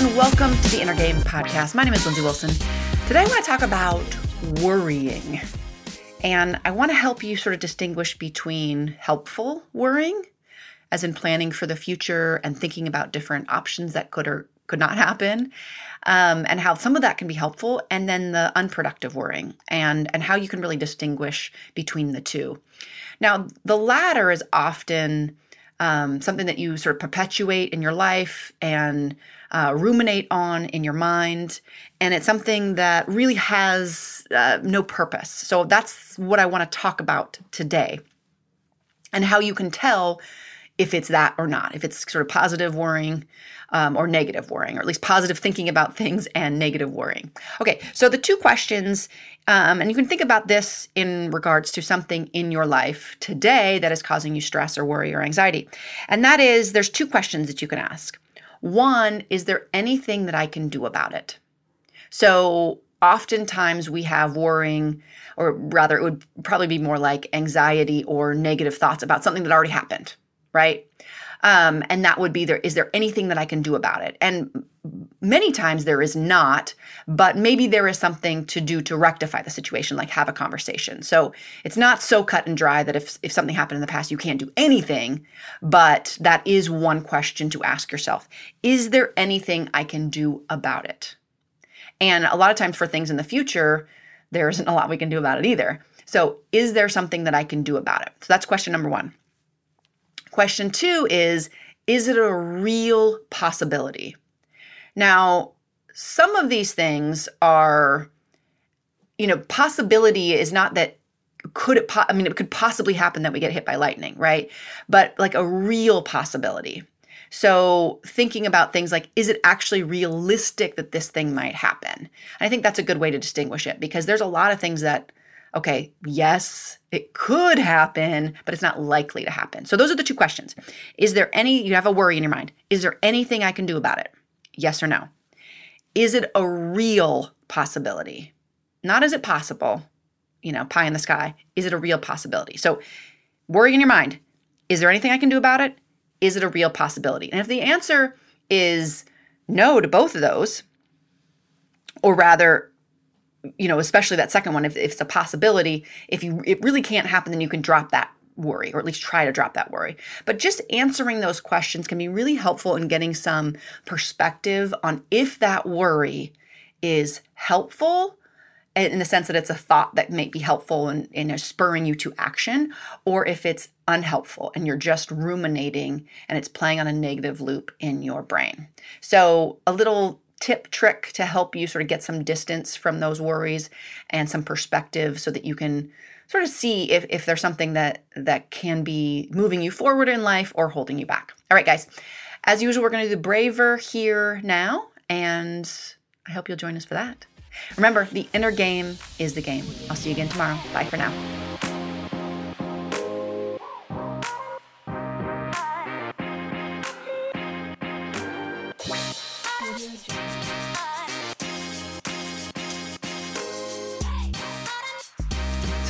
to the Inner Game podcast. My name is Lindsey Wilson. Today I want to talk about worrying. And I want to help you sort of distinguish between helpful worrying, as in planning for the future and thinking about different options that could or could not happen, um, and how some of that can be helpful, and then the unproductive worrying, and and how you can really distinguish between the two. Now, the latter is often um, something that you sort of perpetuate in your life and uh, ruminate on in your mind. And it's something that really has uh, no purpose. So that's what I want to talk about today and how you can tell if it's that or not, if it's sort of positive worrying um, or negative worrying, or at least positive thinking about things and negative worrying. Okay, so the two questions, um, and you can think about this in regards to something in your life today that is causing you stress or worry or anxiety. And that is there's two questions that you can ask. One, is there anything that I can do about it? So oftentimes we have worrying, or rather, it would probably be more like anxiety or negative thoughts about something that already happened, right? Um, and that would be there is there anything that I can do about it? And many times there is not, but maybe there is something to do to rectify the situation, like have a conversation. So it's not so cut and dry that if, if something happened in the past, you can't do anything, but that is one question to ask yourself. Is there anything I can do about it? And a lot of times for things in the future, there isn't a lot we can do about it either. So, is there something that I can do about it? So, that's question number one. Question two is Is it a real possibility? Now, some of these things are, you know, possibility is not that could it, po- I mean, it could possibly happen that we get hit by lightning, right? But like a real possibility. So, thinking about things like, is it actually realistic that this thing might happen? And I think that's a good way to distinguish it because there's a lot of things that okay, yes, it could happen, but it's not likely to happen. So those are the two questions. Is there any, you have a worry in your mind, is there anything I can do about it? Yes or no? Is it a real possibility? Not is it possible, you know, pie in the sky. Is it a real possibility? So worry in your mind, is there anything I can do about it? Is it a real possibility? And if the answer is no to both of those, or rather, you know, especially that second one, if, if it's a possibility, if you it really can't happen, then you can drop that worry or at least try to drop that worry. But just answering those questions can be really helpful in getting some perspective on if that worry is helpful in the sense that it's a thought that may be helpful and is spurring you to action, or if it's unhelpful and you're just ruminating and it's playing on a negative loop in your brain. So, a little tip trick to help you sort of get some distance from those worries and some perspective so that you can sort of see if, if there's something that that can be moving you forward in life or holding you back. All right guys as usual we're going to do the braver here now and i hope you'll join us for that. Remember the inner game is the game. I'll see you again tomorrow. Bye for now So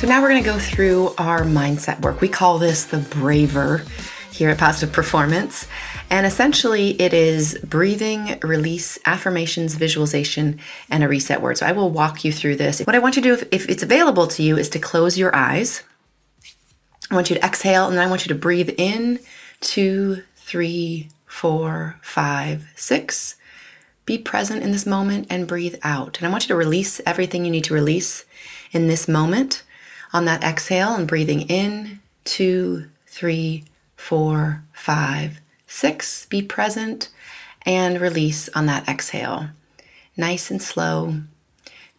now we're going to go through our mindset work. We call this the braver here at Positive Performance. And essentially, it is breathing, release, affirmations, visualization, and a reset word. So I will walk you through this. What I want you to do, if, if it's available to you, is to close your eyes. I want you to exhale, and then I want you to breathe in two, three, four, five, six. Be present in this moment and breathe out. And I want you to release everything you need to release in this moment on that exhale and breathing in two, three, four, five, six. Be present and release on that exhale. Nice and slow.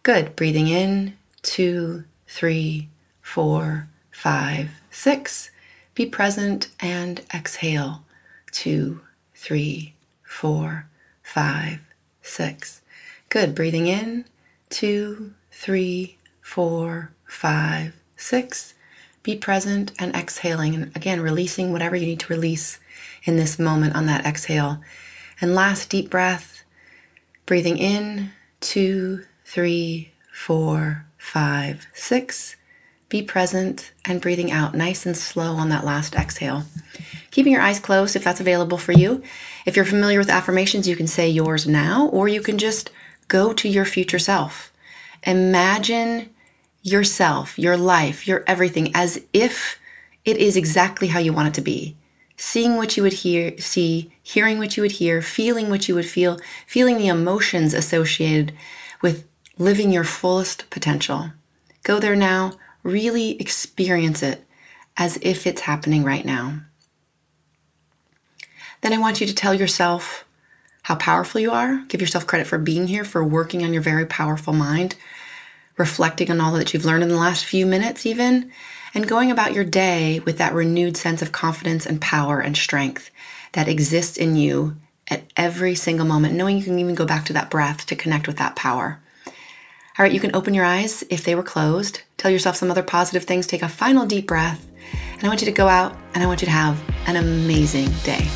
Good. Breathing in two, three, four, five, six. Be present and exhale. Two, three, four, five, six. Good. Breathing in two, three, four, five, six, be present and exhaling. And again, releasing whatever you need to release in this moment on that exhale. And last deep breath, breathing in, two, three, four, five, six. Be present and breathing out nice and slow on that last exhale. keeping your eyes closed if that's available for you. If you're familiar with affirmations, you can say yours now, or you can just go to your future self. Imagine yourself, your life, your everything as if it is exactly how you want it to be. Seeing what you would hear, see, hearing what you would hear, feeling what you would feel, feeling the emotions associated with living your fullest potential. Go there now, really experience it as if it's happening right now. Then I want you to tell yourself how powerful you are. Give yourself credit for being here, for working on your very powerful mind, reflecting on all that you've learned in the last few minutes, even, and going about your day with that renewed sense of confidence and power and strength that exists in you at every single moment, knowing you can even go back to that breath to connect with that power. All right, you can open your eyes if they were closed. Tell yourself some other positive things. Take a final deep breath. And I want you to go out and I want you to have an amazing day.